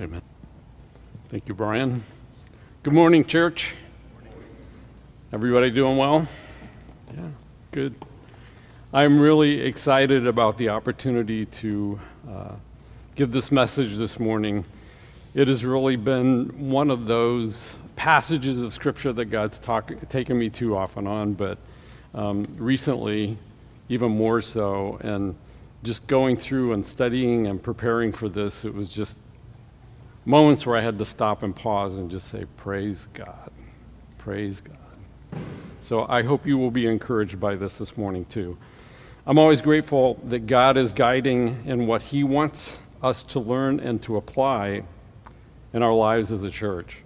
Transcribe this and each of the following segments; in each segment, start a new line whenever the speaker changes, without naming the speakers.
Amen. Thank you, Brian. Good morning, church. Everybody doing well? Yeah, good. I'm really excited about the opportunity to uh, give this message this morning. It has really been one of those passages of Scripture that God's talk, taken me to off and on, but um, recently, even more so. And just going through and studying and preparing for this, it was just moments where I had to stop and pause and just say, Praise God. Praise God. So I hope you will be encouraged by this this morning, too. I'm always grateful that God is guiding in what He wants us to learn and to apply in our lives as a church.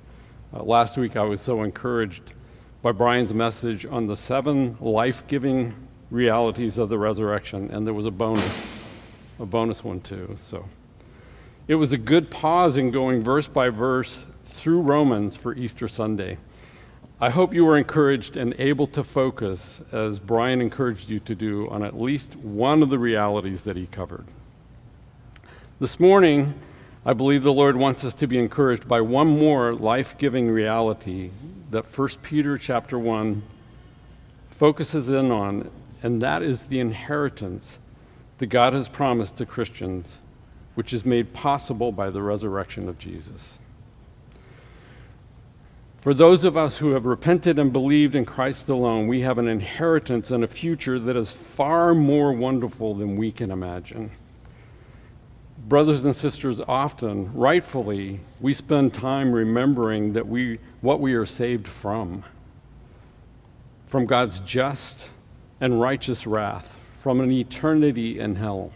Uh, last week, I was so encouraged by Brian's message on the seven life giving realities of the resurrection, and there was a bonus, a bonus one, too. So. It was a good pause in going verse by verse through Romans for Easter Sunday. I hope you were encouraged and able to focus, as Brian encouraged you to do, on at least one of the realities that he covered. This morning, I believe the Lord wants us to be encouraged by one more life-giving reality that 1 Peter chapter 1 focuses in on, and that is the inheritance that God has promised to Christians which is made possible by the resurrection of Jesus. For those of us who have repented and believed in Christ alone, we have an inheritance and a future that is far more wonderful than we can imagine. Brothers and sisters, often, rightfully, we spend time remembering that we, what we are saved from from God's just and righteous wrath, from an eternity in hell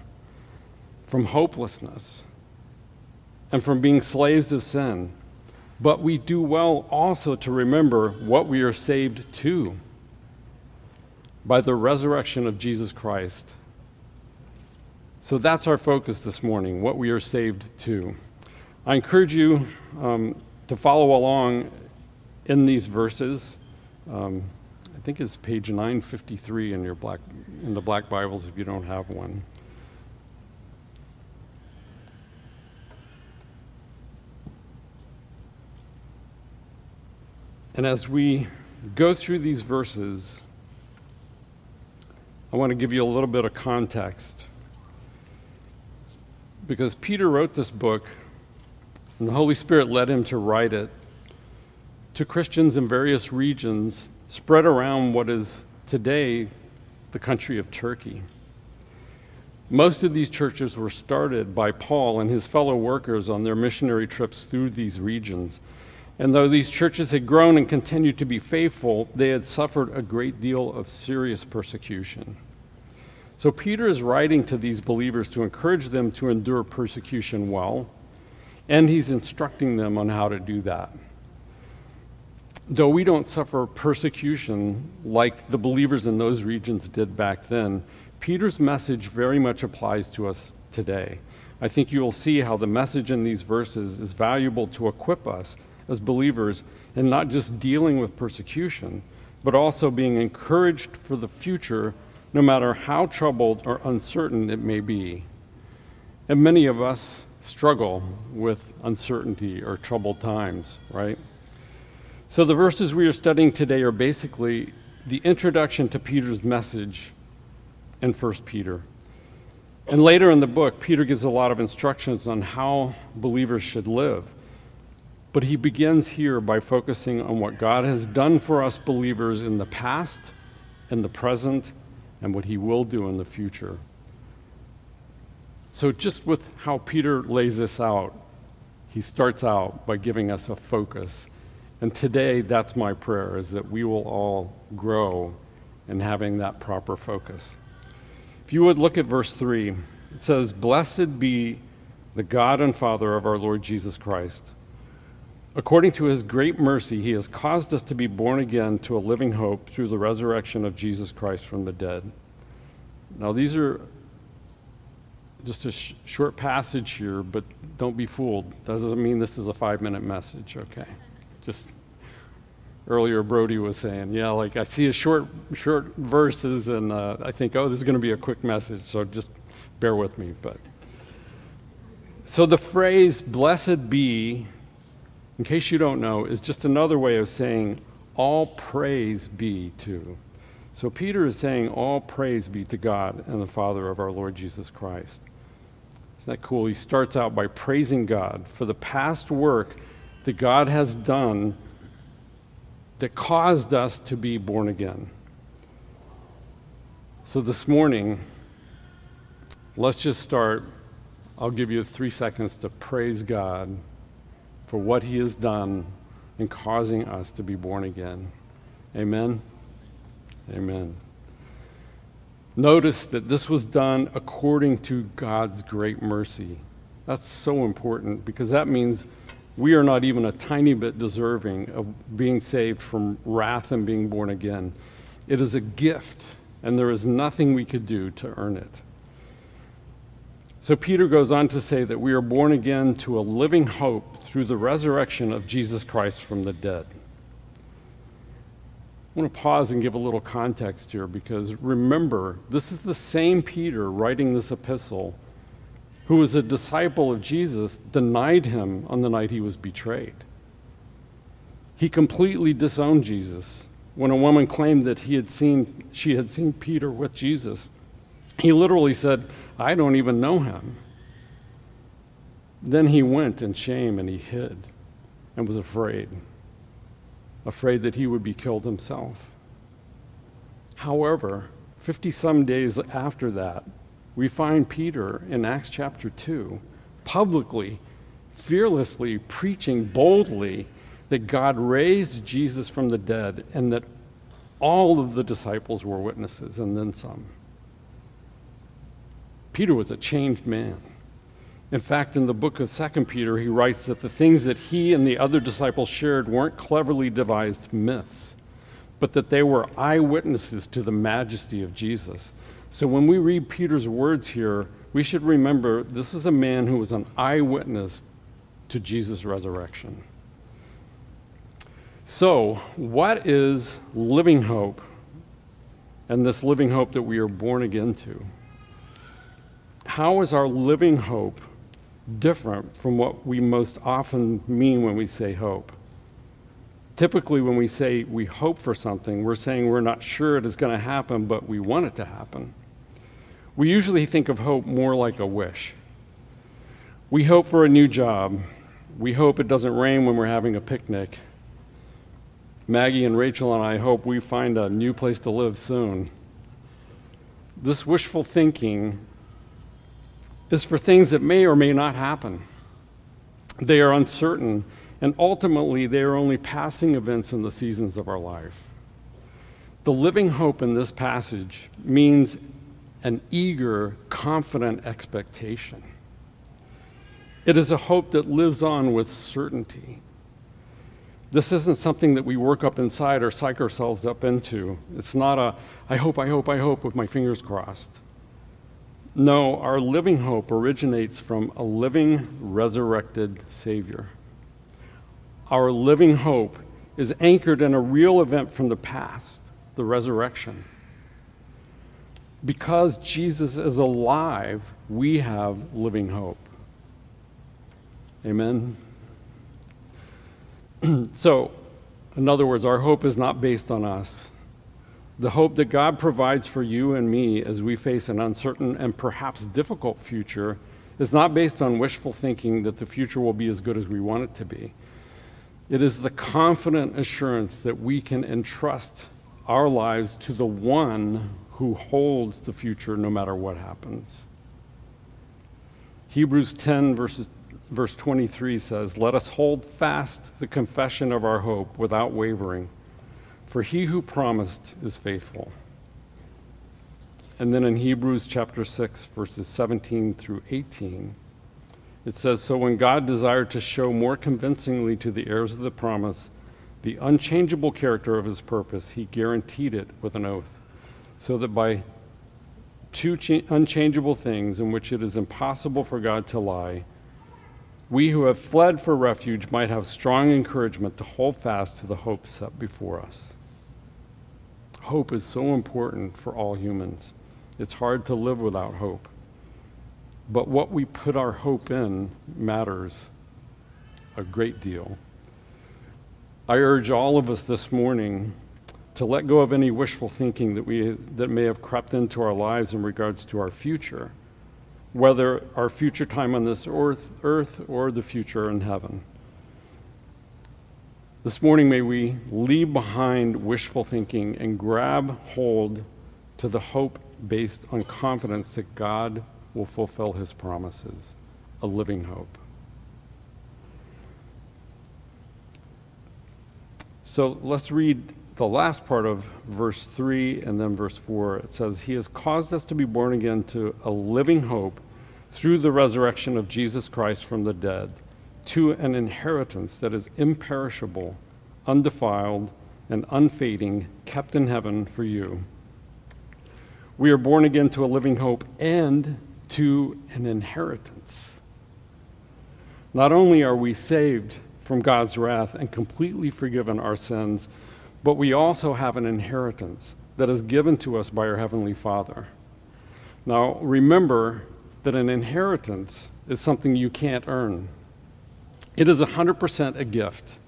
from hopelessness and from being slaves of sin. But we do well also to remember what we are saved to by the resurrection of Jesus Christ. So that's our focus this morning, what we are saved to. I encourage you um, to follow along in these verses. Um, I think it's page 953 in your black in the black Bibles if you don't have one. And as we go through these verses, I want to give you a little bit of context. Because Peter wrote this book, and the Holy Spirit led him to write it to Christians in various regions spread around what is today the country of Turkey. Most of these churches were started by Paul and his fellow workers on their missionary trips through these regions. And though these churches had grown and continued to be faithful, they had suffered a great deal of serious persecution. So Peter is writing to these believers to encourage them to endure persecution well, and he's instructing them on how to do that. Though we don't suffer persecution like the believers in those regions did back then, Peter's message very much applies to us today. I think you will see how the message in these verses is valuable to equip us as believers in not just dealing with persecution, but also being encouraged for the future, no matter how troubled or uncertain it may be. And many of us struggle with uncertainty or troubled times, right? So the verses we are studying today are basically the introduction to Peter's message in 1 Peter. And later in the book, Peter gives a lot of instructions on how believers should live. But he begins here by focusing on what God has done for us believers in the past, in the present, and what he will do in the future. So, just with how Peter lays this out, he starts out by giving us a focus. And today, that's my prayer, is that we will all grow in having that proper focus. If you would look at verse 3, it says, Blessed be the God and Father of our Lord Jesus Christ According to his great mercy, he has caused us to be born again to a living hope through the resurrection of Jesus Christ from the dead. Now, these are just a sh- short passage here, but don't be fooled. That doesn't mean this is a five minute message, okay? Just earlier, Brody was saying, yeah, like I see a short, short verses, and uh, I think, oh, this is going to be a quick message, so just bear with me. But So the phrase blessed be, in case you don't know, is just another way of saying all praise be to. So Peter is saying all praise be to God and the Father of our Lord Jesus Christ. Isn't that cool? He starts out by praising God for the past work that God has done that caused us to be born again. So this morning, let's just start. I'll give you three seconds to praise God for what He has done in causing us to be born again. Amen. Amen. Notice that this was done according to God's great mercy. That's so important because that means we are not even a tiny bit deserving of being saved from wrath and being born again. It is a gift, and there is nothing we could do to earn it. So Peter goes on to say that we are born again to a living hope through the resurrection of Jesus Christ from the dead. I want to pause and give a little context here because remember, this is the same Peter writing this epistle who was a disciple of Jesus, denied him on the night he was betrayed. He completely disowned Jesus when a woman claimed that he had seen, she had seen Peter with Jesus. He literally said, I don't even know him. Then he went in shame and he hid and was afraid, afraid that he would be killed himself. However, 50 some days after that, we find Peter in Acts chapter 2 publicly, fearlessly preaching boldly that God raised Jesus from the dead and that all of the disciples were witnesses and then some. Peter was a changed man. In fact, in the book of 2 Peter, he writes that the things that he and the other disciples shared weren't cleverly devised myths, but that they were eyewitnesses to the majesty of Jesus. So when we read Peter's words here, we should remember this is a man who was an eyewitness to Jesus' resurrection. So, what is living hope and this living hope that we are born again to? How is our living hope different from what we most often mean when we say hope? Typically, when we say we hope for something, we're saying we're not sure it is going to happen, but we want it to happen. We usually think of hope more like a wish. We hope for a new job. We hope it doesn't rain when we're having a picnic. Maggie and Rachel and I hope we find a new place to live soon. This wishful thinking is for things that may or may not happen. They are uncertain and ultimately, they are only passing events in the seasons of our life. The living hope in this passage means an eager, confident expectation. It is a hope that lives on with certainty. This isn't something that we work up inside or psych ourselves up into. It's not a, I hope, I hope, I hope, with my fingers crossed. No, our living hope originates from a living, resurrected Savior our living hope is anchored in a real event from the past, the resurrection. Because Jesus is alive, we have living hope. Amen. so, in other words, our hope is not based on us. The hope that God provides for you and me as we face an uncertain and perhaps difficult future is not based on wishful thinking that the future will be as good as we want it to be. It is the confident assurance that we can entrust our lives to the one who holds the future no matter what happens. Hebrews 10, verses, verse 23 says, Let us hold fast the confession of our hope without wavering, for he who promised is faithful. And then in Hebrews chapter 6, verses 17 through 18, it says, So when God desired to show more convincingly to the heirs of the promise the unchangeable character of his purpose, he guaranteed it with an oath, so that by two cha- unchangeable things in which it is impossible for God to lie, we who have fled for refuge might have strong encouragement to hold fast to the hope set before us. Hope is so important for all humans. It's hard to live without hope. but what we put our hope in matters a great deal. I urge all of us this morning to let go of any wishful thinking that, we, that may have crept into our lives in regards to our future, whether our future time on this earth, earth or the future in heaven. This morning, may we leave behind wishful thinking and grab hold to the hope based on confidence that God will fulfill his promises, a living hope. So let's read the last part of verse 3 and then verse 4. It says, He has caused us to be born again to a living hope through the resurrection of Jesus Christ from the dead, to an inheritance that is imperishable, undefiled, and unfading, kept in heaven for you. We are born again to a living hope and to an inheritance. Not only are we saved from God's wrath and completely forgiven our sins, but we also have an inheritance that is given to us by our Heavenly Father. Now, remember that an inheritance is something you can't earn, it is 100% a gift.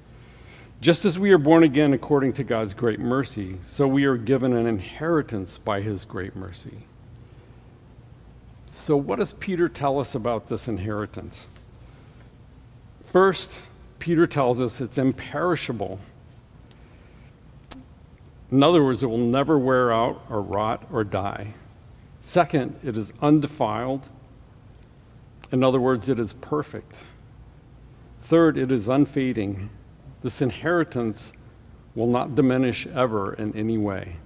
Just as we are born again according to God's great mercy, so we are given an inheritance by His great mercy. So, what does Peter tell us about this inheritance? First, Peter tells us it's imperishable. In other words, it will never wear out or rot or die. Second, it is undefiled. In other words, it is perfect. Third, it is unfading. This inheritance will not diminish ever in any way.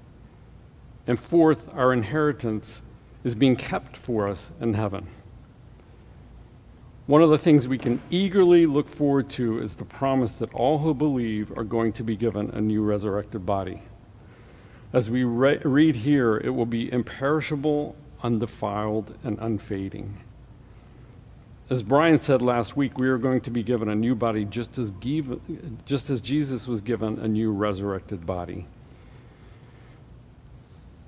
And fourth, our inheritance is being kept for us in heaven. One of the things we can eagerly look forward to is the promise that all who believe are going to be given a new resurrected body. As we re- read here, it will be imperishable, undefiled, and unfading. As Brian said last week, we are going to be given a new body just as, give, just as Jesus was given a new resurrected body.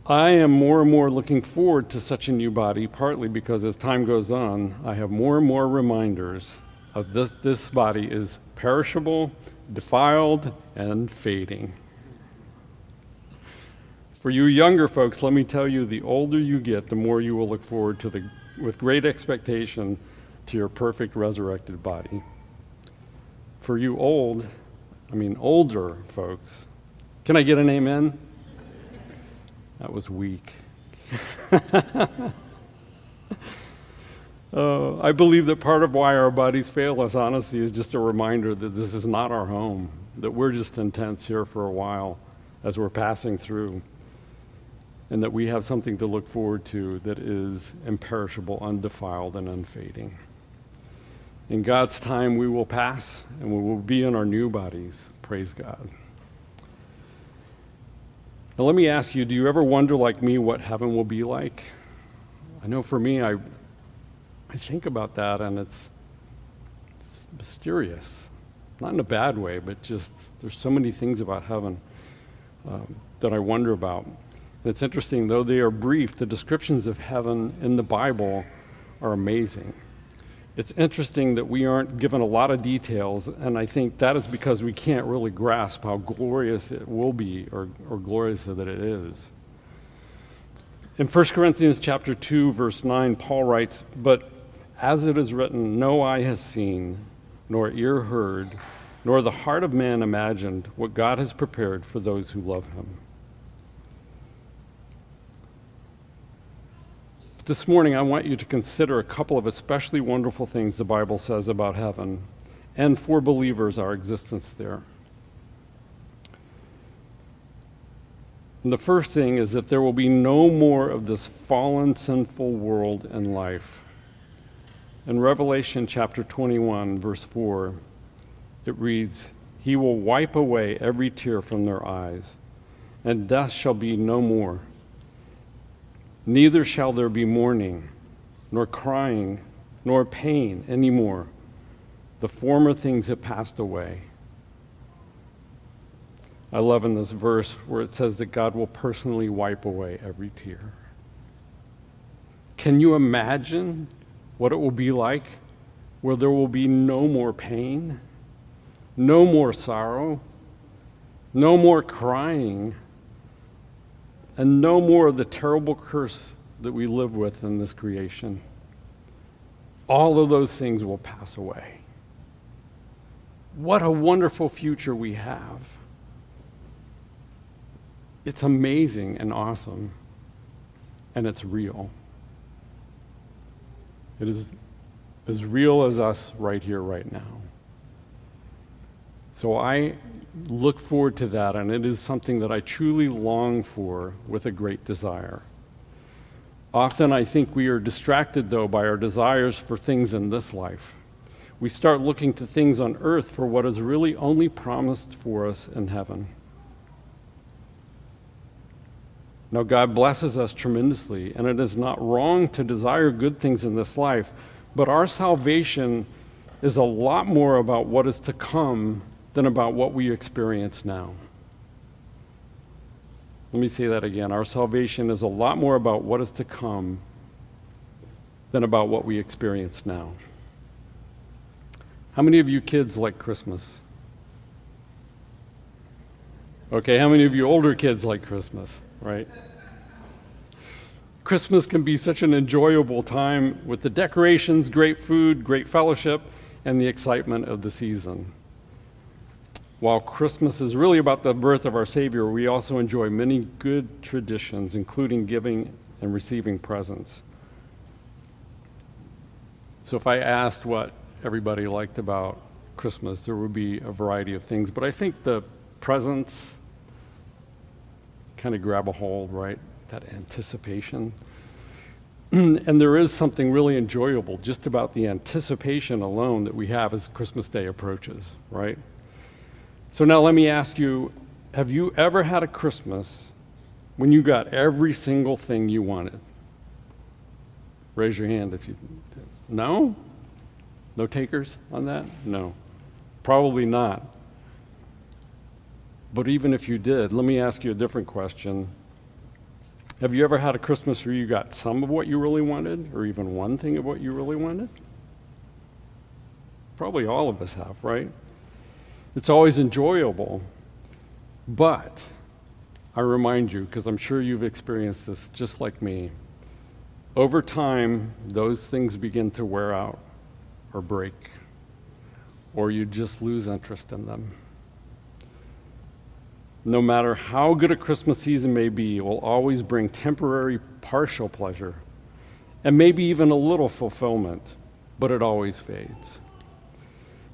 I am more and more looking forward to such a new body, partly because as time goes on, I have more and more reminders of this, this body is perishable, defiled, and fading. For you younger folks, let me tell you the older you get, the more you will look forward to the, with great expectation to your perfect resurrected body. For you old, I mean older folks, can I get an amen? That was weak. uh, I believe that part of why our bodies fail us, honestly, is just a reminder that this is not our home, that we're just in tents here for a while as we're passing through, and that we have something to look forward to that is imperishable, undefiled, and unfading. In God's time, we will pass and we will be in our new bodies. Praise God. Now, let me ask you do you ever wonder, like me, what heaven will be like? I know for me, I, I think about that and it's, it's mysterious. Not in a bad way, but just there's so many things about heaven um, that I wonder about. And it's interesting, though they are brief, the descriptions of heaven in the Bible are amazing it's interesting that we aren't given a lot of details, and I think that is because we can't really grasp how glorious it will be or, or glorious that it is. In 1 Corinthians chapter 2, verse 9, Paul writes, But as it is written, no eye has seen, nor ear heard, nor the heart of man imagined what God has prepared for those who love him. This morning, I want you to consider a couple of especially wonderful things the Bible says about heaven and for believers, our existence there. And the first thing is that there will be no more of this fallen, sinful world and life. In Revelation chapter 21, verse 4, it reads, He will wipe away every tear from their eyes, and death shall be no more. Neither shall there be mourning, nor crying, nor pain any more. The former things have passed away. I love in this verse where it says that God will personally wipe away every tear. Can you imagine what it will be like, where there will be no more pain, no more sorrow, no more crying, and no more of the terrible curse that we live with in this creation. All of those things will pass away. What a wonderful future we have. It's amazing and awesome, and it's real. It is as real as us right here, right now. So I look forward to that, and it is something that I truly long for with a great desire. Often I think we are distracted, though, by our desires for things in this life. We start looking to things on earth for what is really only promised for us in heaven. Now, God blesses us tremendously, and it is not wrong to desire good things in this life, but our salvation is a lot more about what is to come than about what we experience now. Let me say that again. Our salvation is a lot more about what is to come than about what we experience now. How many of you kids like Christmas? Okay, how many of you older kids like Christmas, right? Christmas can be such an enjoyable time with the decorations, great food, great fellowship, and the excitement of the season. While Christmas is really about the birth of our Savior, we also enjoy many good traditions, including giving and receiving presents. So, if I asked what everybody liked about Christmas, there would be a variety of things, but I think the presents kind of grab a hold, right? that anticipation. and there is something really enjoyable just about the anticipation alone that we have as Christmas Day approaches, right? So now let me ask you have you ever had a Christmas when you got every single thing you wanted? Raise your hand if you. No? No takers on that? No. Probably not. But even if you did, let me ask you a different question. Have you ever had a Christmas where you got some of what you really wanted, or even one thing of what you really wanted? Probably all of us have, right? It's always enjoyable. But I remind you, because I'm sure you've experienced this just like me, over time, those things begin to wear out or break, or you just lose interest in them no matter how good a Christmas season may be, it will always bring temporary, partial pleasure and maybe even a little fulfillment, but it always fades.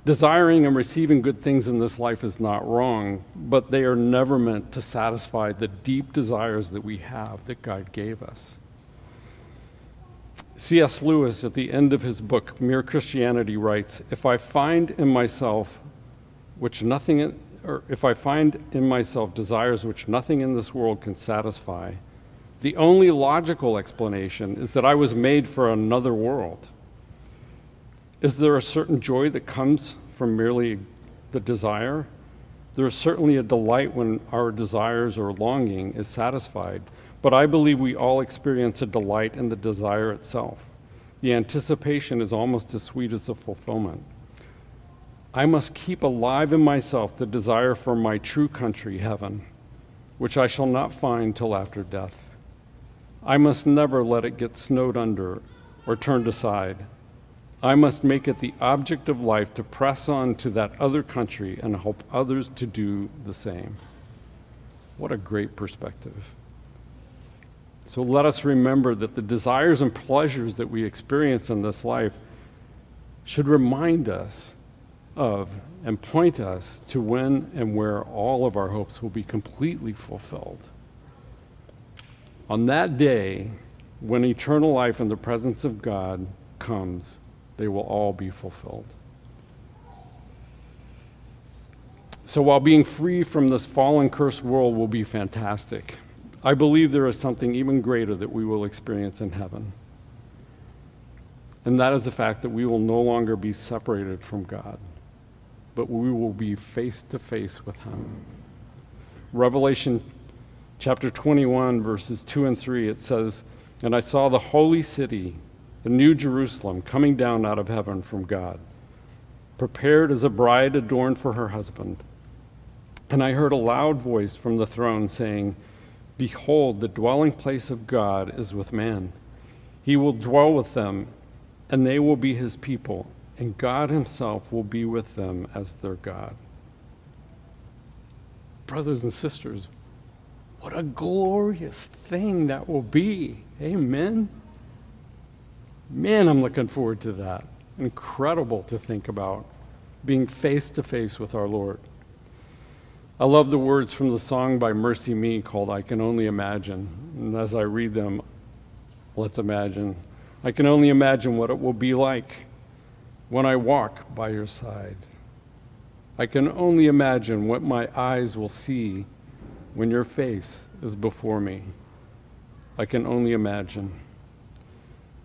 Desiring and receiving good things in this life is not wrong, but they are never meant to satisfy the deep desires that we have that God gave us. C.S. Lewis, at the end of his book, Mere Christianity, writes If I find in myself which nothing or if I find in myself desires which nothing in this world can satisfy, the only logical explanation is that I was made for another world. Is there a certain joy that comes from merely the desire? There is certainly a delight when our desires or longing is satisfied, but I believe we all experience a delight in the desire itself. The anticipation is almost as sweet as the fulfillment. I must keep alive in myself the desire for my true country, heaven, which I shall not find till after death. I must never let it get snowed under or turned aside. I must make it the object of life to press on to that other country and help others to do the same. What a great perspective. So let us remember that the desires and pleasures that we experience in this life should remind us of and point us to when and where all of our hopes will be completely fulfilled. On that day, when eternal life in the presence of God comes, they will all be fulfilled. So while being free from this fallen, cursed world will be fantastic, I believe there is something even greater that we will experience in heaven. And that is the fact that we will no longer be separated from God but we will be face to face with him. Revelation chapter 21, verses 2 and 3, it says, And I saw the holy city, the new Jerusalem coming down out of heaven from God, prepared as a bride adorned for her husband. And I heard a loud voice from the throne saying, Behold, the dwelling place of God is with man. He will dwell with them, and they will be his people, and God himself will be with them as their God. Brothers and sisters, what a glorious thing that will be. Amen. Man, I'm looking forward to that. Incredible to think about being face to face with our Lord. I love the words from the song by MercyMe called I Can Only Imagine. And as I read them, let's imagine. I can only imagine what it will be like when I walk by your side. I can only imagine what my eyes will see when your face is before me. I can only imagine.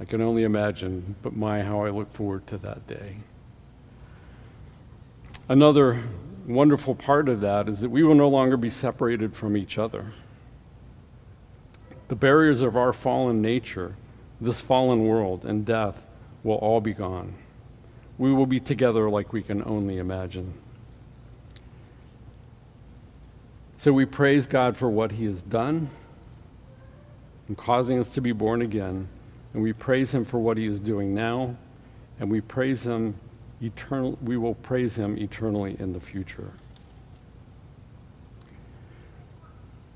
I can only imagine, but my, how I look forward to that day. Another wonderful part of that is that we will no longer be separated from each other. The barriers of our fallen nature, this fallen world, and death will all be gone. We will be together like we can only imagine. So we praise God for what He has done in causing us to be born again. And we praise him for what he is doing now, and we praise him eternal we will praise him eternally in the future.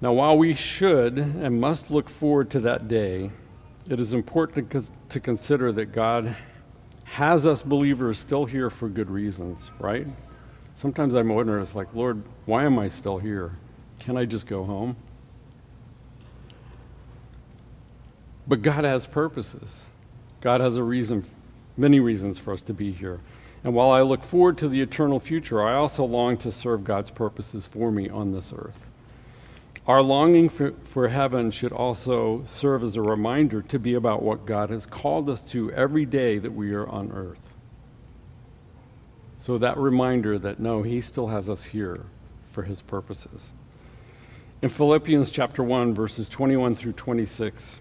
Now, while we should and must look forward to that day, it is important to, to consider that God has us believers still here for good reasons, right? Sometimes I'm wondering, it's like, Lord, why am I still here? Can I just go home? But God has purposes. God has a reason, many reasons for us to be here. And while I look forward to the eternal future, I also long to serve God's purposes for me on this earth. Our longing for, for heaven should also serve as a reminder to be about what God has called us to every day that we are on earth. So that reminder that no, He still has us here for His purposes. In Philippians chapter 1, verses 21 through 26,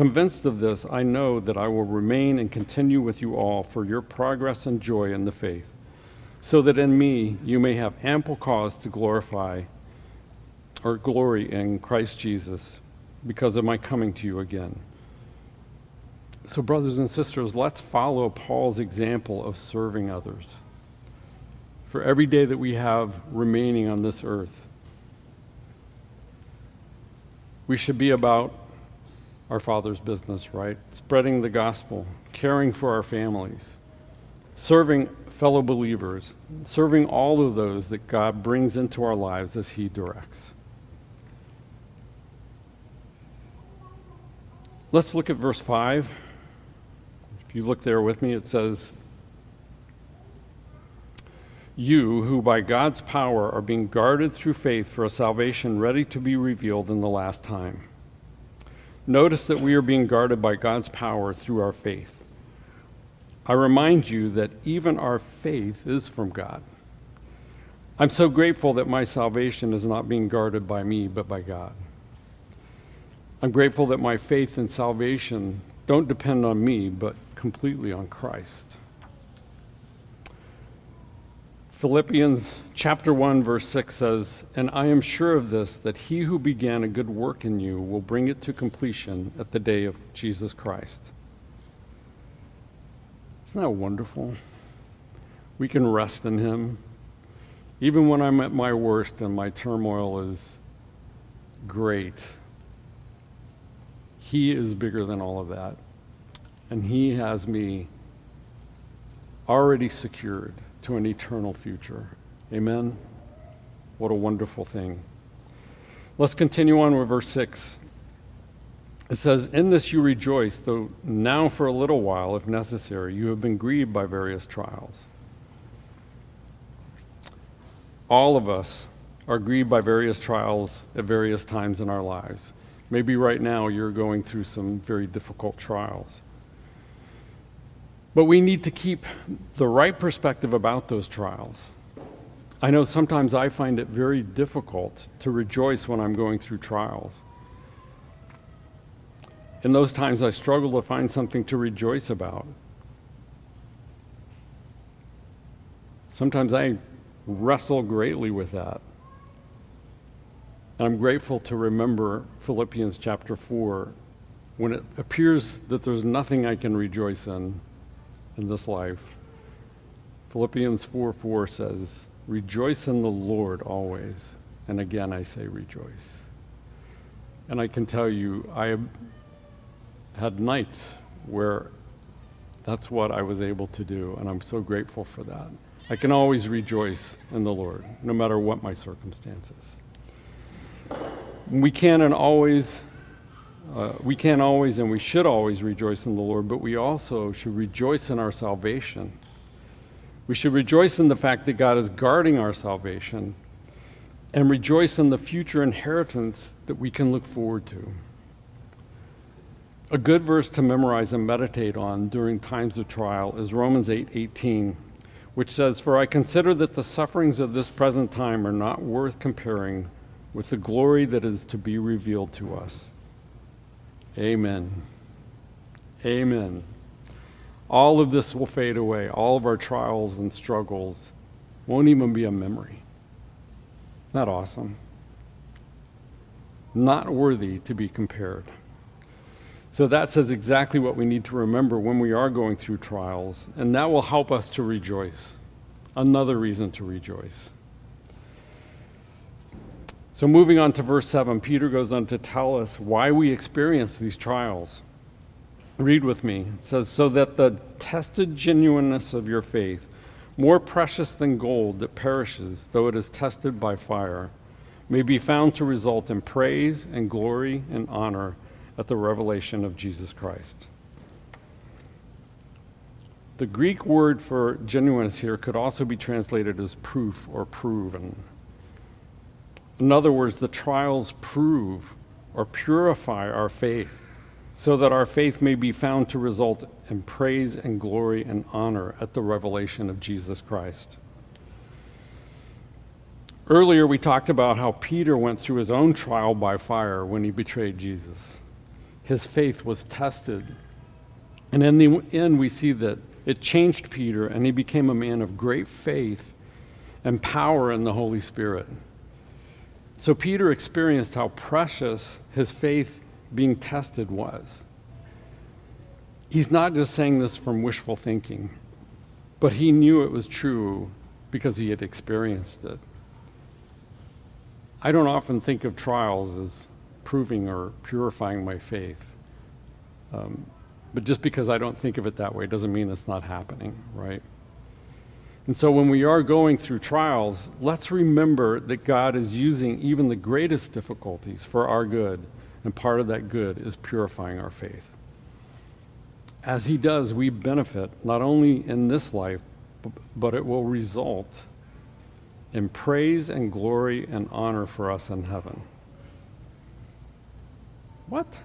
Convinced of this, I know that I will remain and continue with you all for your progress and joy in the faith, so that in me you may have ample cause to glorify or glory in Christ Jesus because of my coming to you again. So, brothers and sisters, let's follow Paul's example of serving others. For every day that we have remaining on this earth, we should be about our Father's business, right? Spreading the gospel, caring for our families, serving fellow believers, serving all of those that God brings into our lives as He directs. Let's look at verse 5. If you look there with me, it says, You, who by God's power are being guarded through faith for a salvation ready to be revealed in the last time. Notice that we are being guarded by God's power through our faith. I remind you that even our faith is from God. I'm so grateful that my salvation is not being guarded by me, but by God. I'm grateful that my faith and salvation don't depend on me, but completely on Christ. Philippians chapter 1 verse 6 says, "And I am sure of this that he who began a good work in you will bring it to completion at the day of Jesus Christ." Isn't that wonderful? We can rest in Him. Even when I'm at my worst and my turmoil is great, He is bigger than all of that. And He has me already secured to an eternal future. Amen? What a wonderful thing. Let's continue on with verse 6. It says, In this you rejoice, though now for a little while, if necessary, you have been grieved by various trials. All of us are grieved by various trials at various times in our lives. Maybe right now you're going through some very difficult trials. But we need to keep the right perspective about those trials. I know sometimes I find it very difficult to rejoice when I'm going through trials. In those times, I struggle to find something to rejoice about. Sometimes I wrestle greatly with that. And I'm grateful to remember Philippians chapter 4 when it appears that there's nothing I can rejoice in in this life. Philippians 4 4 says, Rejoice in the Lord always. And again, I say rejoice. And I can tell you, I had nights where that's what I was able to do, and I'm so grateful for that. I can always rejoice in the Lord, no matter what my circumstances. We can and always uh, we can always and we should always rejoice in the Lord, but we also should rejoice in our salvation. We should rejoice in the fact that God is guarding our salvation and rejoice in the future inheritance that we can look forward to. A good verse to memorize and meditate on during times of trial is Romans 8:18, 8, which says, "For I consider that the sufferings of this present time are not worth comparing with the glory that is to be revealed to us." Amen. Amen. All of this will fade away. All of our trials and struggles won't even be a memory. Not awesome. Not worthy to be compared. So that says exactly what we need to remember when we are going through trials, and that will help us to rejoice. Another reason to rejoice. So, moving on to verse 7, Peter goes on to tell us why we experience these trials. Read with me. It says, So that the tested genuineness of your faith, more precious than gold that perishes, though it is tested by fire, may be found to result in praise and glory and honor at the revelation of Jesus Christ. The Greek word for genuineness here could also be translated as proof or proven. In other words, the trials prove or purify our faith so that our faith may be found to result in praise and glory and honor at the revelation of Jesus Christ. Earlier, we talked about how Peter went through his own trial by fire when he betrayed Jesus. His faith was tested. And in the end, we see that it changed Peter, and he became a man of great faith and power in the Holy Spirit. So Peter experienced how precious his faith being tested was. He's not just saying this from wishful thinking, but he knew it was true because he had experienced it. I don't often think of trials as proving or purifying my faith. Um, but just because I don't think of it that way doesn't mean it's not happening, right? And so when we are going through trials, let's remember that God is using even the greatest difficulties for our good, and part of that good is purifying our faith. As He does, we benefit not only in this life, but it will result in praise and glory and honor for us in heaven. What?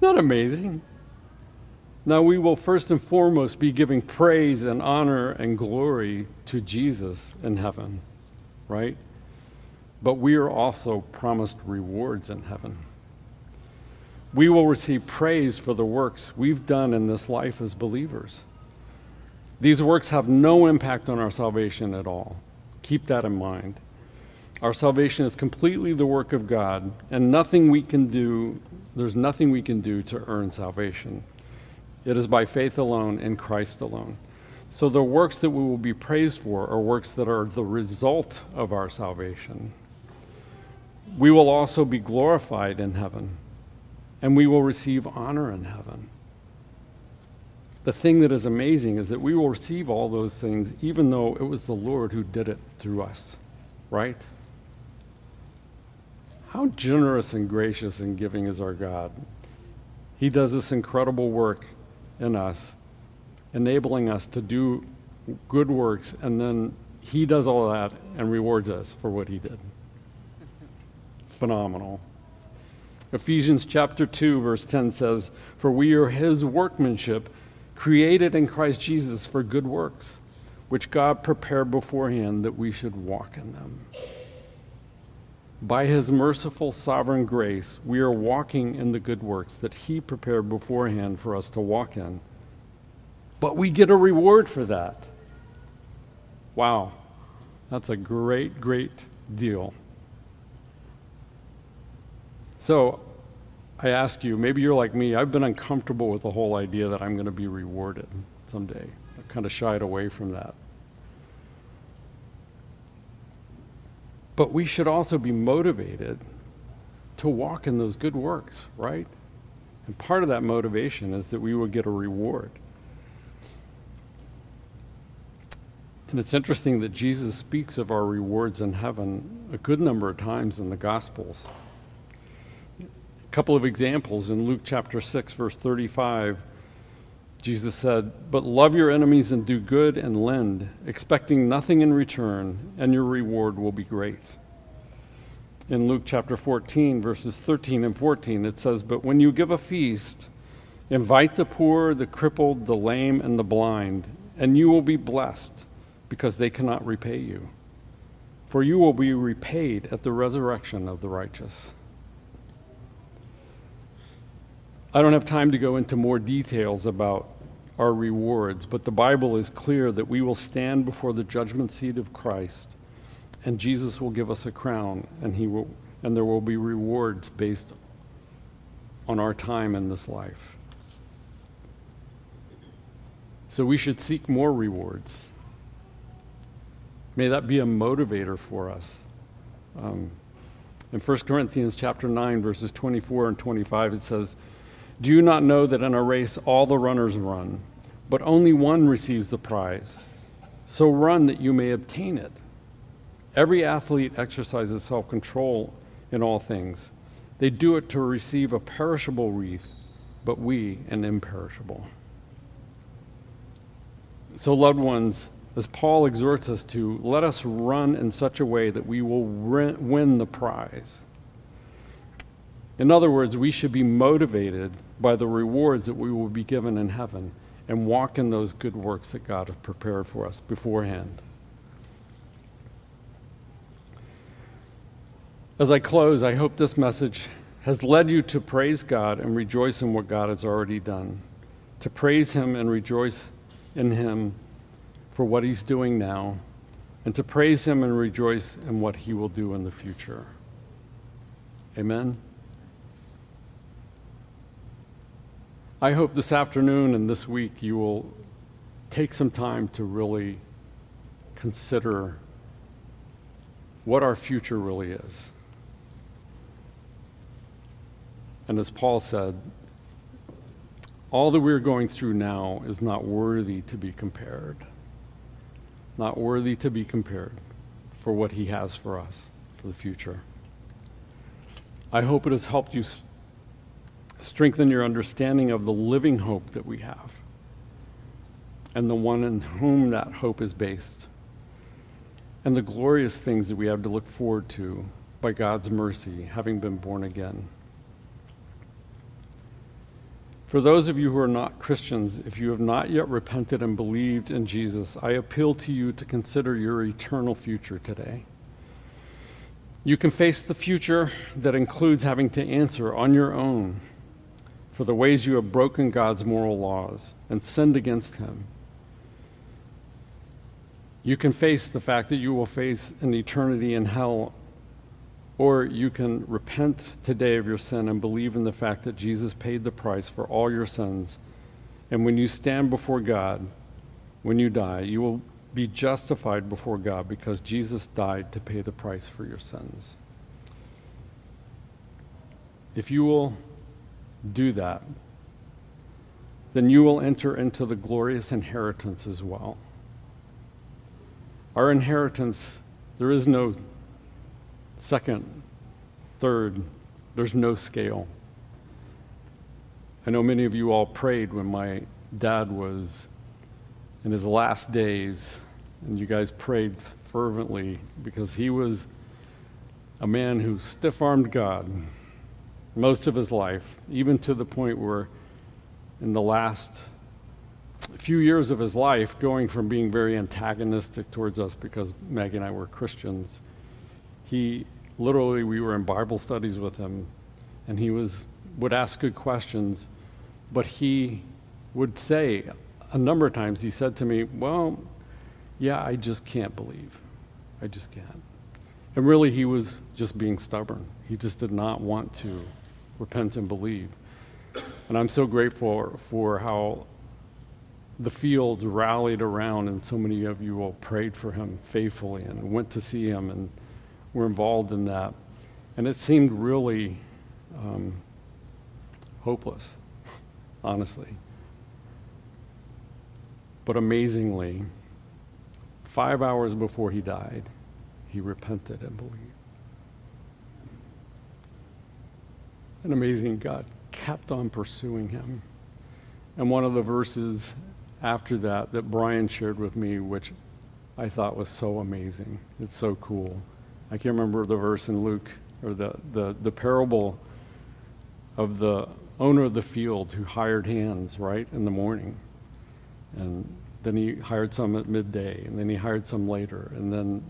Not amazing. Now, we will first and foremost be giving praise and honor and glory to Jesus in heaven, right? But we are also promised rewards in heaven. We will receive praise for the works we've done in this life as believers. These works have no impact on our salvation at all. Keep that in mind. Our salvation is completely the work of God, and nothing we can do, there's nothing we can do to earn salvation. It is by faith alone in Christ alone. So the works that we will be praised for are works that are the result of our salvation. We will also be glorified in heaven, and we will receive honor in heaven. The thing that is amazing is that we will receive all those things even though it was the Lord who did it through us, right? How generous and gracious and giving is our God. He does this incredible work in us, enabling us to do good works, and then He does all that and rewards us for what He did. Phenomenal. Ephesians chapter 2, verse 10 says, For we are His workmanship created in Christ Jesus for good works, which God prepared beforehand that we should walk in them. By his merciful sovereign grace, we are walking in the good works that he prepared beforehand for us to walk in. But we get a reward for that. Wow, that's a great, great deal. So, I ask you, maybe you're like me, I've been uncomfortable with the whole idea that I'm going to be rewarded someday. I kind of shied away from that. But we should also be motivated to walk in those good works, right? And part of that motivation is that we will get a reward. And it's interesting that Jesus speaks of our rewards in heaven a good number of times in the Gospels A couple of examples in Luke chapter 6, verse 35. Jesus said, But love your enemies and do good and lend, expecting nothing in return, and your reward will be great. In Luke chapter 14, verses 13 and 14, it says, But when you give a feast, invite the poor, the crippled, the lame, and the blind, and you will be blessed, because they cannot repay you. For you will be repaid at the resurrection of the righteous. I don't have time to go into more details about our rewards, but the Bible is clear that we will stand before the judgment seat of Christ, and Jesus will give us a crown, and, he will, and there will be rewards based on our time in this life. So we should seek more rewards. May that be a motivator for us. Um, in 1 Corinthians chapter 9, verses 24 and 25, it says, do you not know that in a race all the runners run, but only one receives the prize? So run that you may obtain it. Every athlete exercises self control in all things. They do it to receive a perishable wreath, but we an imperishable. So, loved ones, as Paul exhorts us to, let us run in such a way that we will win the prize. In other words, we should be motivated by the rewards that we will be given in heaven and walk in those good works that God has prepared for us beforehand. As I close, I hope this message has led you to praise God and rejoice in what God has already done, to praise Him and rejoice in Him for what He's doing now, and to praise Him and rejoice in what He will do in the future. Amen. I hope this afternoon and this week you will take some time to really consider what our future really is. And as Paul said, all that we're going through now is not worthy to be compared. Not worthy to be compared for what he has for us for the future. I hope it has helped you strengthen your understanding of the living hope that we have and the one in whom that hope is based, and the glorious things that we have to look forward to by God's mercy, having been born again. For those of you who are not Christians, if you have not yet repented and believed in Jesus, I appeal to you to consider your eternal future today. You can face the future that includes having to answer on your own for the ways you have broken God's moral laws and sinned against Him. You can face the fact that you will face an eternity in hell, or you can repent today of your sin and believe in the fact that Jesus paid the price for all your sins And when you stand before God, when you die, you will be justified before God because Jesus died to pay the price for your sins. If you will do that, then you will enter into the glorious inheritance as well. Our inheritance, there is no second, third, there's no scale. I know many of you all prayed when my dad was in his last days, and you guys prayed fervently because he was a man who stiff armed God most of his life, even to the point where in the last few years of his life, going from being very antagonistic towards us because Maggie and I were Christians, he literally, we were in Bible studies with him, and he was, would ask good questions but he would say a number of times, he said to me, Well, yeah, I just can't believe. I just can't. And really, he was just being stubborn. He just did not want to repent and believe. And I'm so grateful for how the fields rallied around, and so many of you all prayed for him faithfully and went to see him and were involved in that. And it seemed really um, hopeless honestly. But amazingly, five hours before he died, he repented and believed. An amazing God kept on pursuing him. And one of the verses after that that Brian shared with me, which I thought was so amazing, it's so cool. I can't remember the verse in Luke or the, the, the parable of the owner of the field who hired hands right in the morning. And then he hired some at midday, and then he hired some later. And then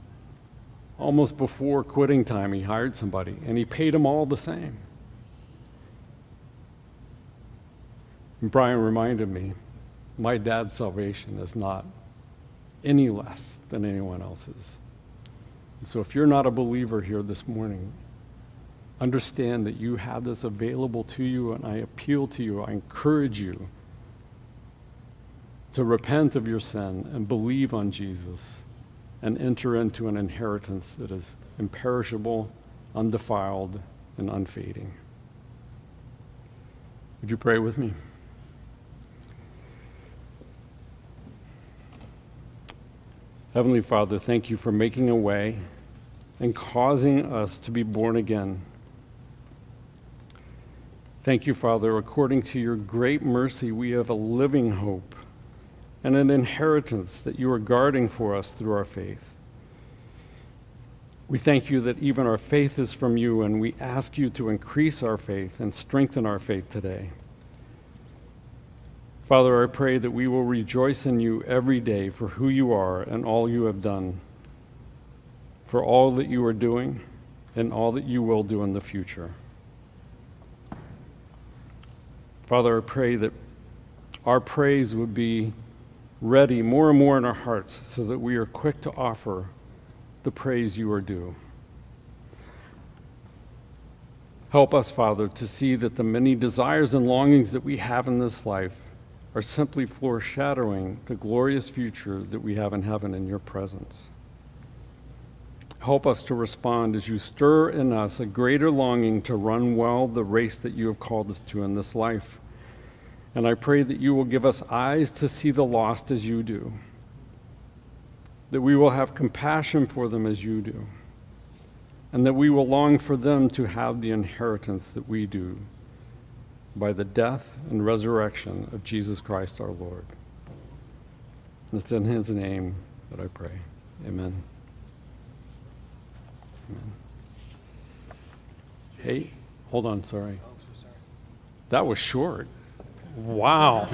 almost before quitting time, he hired somebody, and he paid them all the same. And Brian reminded me my dad's salvation is not any less than anyone else's. So if you're not a believer here this morning, understand that you have this available to you, and I appeal to you, I encourage you to repent of your sin and believe on Jesus and enter into an inheritance that is imperishable, undefiled, and unfading. Would you pray with me? Heavenly Father, thank you for making a way and causing us to be born again. Thank you, Father. According to your great mercy, we have a living hope and an inheritance that you are guarding for us through our faith. We thank you that even our faith is from you, and we ask you to increase our faith and strengthen our faith today. Father, I pray that we will rejoice in you every day for who you are and all you have done, for all that you are doing and all that you will do in the future. Father, I pray that our praise would be ready more and more in our hearts so that we are quick to offer the praise you are due. Help us, Father, to see that the many desires and longings that we have in this life are simply foreshadowing the glorious future that we have in heaven in your presence. Help us to respond as you stir in us a greater longing to run well the race that you have called us to in this life. And I pray that you will give us eyes to see the lost as you do, that we will have compassion for them as you do, and that we will long for them to have the inheritance that we do by the death and resurrection of Jesus Christ our Lord. It's in his name that I pray. Amen. Amen. Hey, hold on, sorry. That was short. Wow.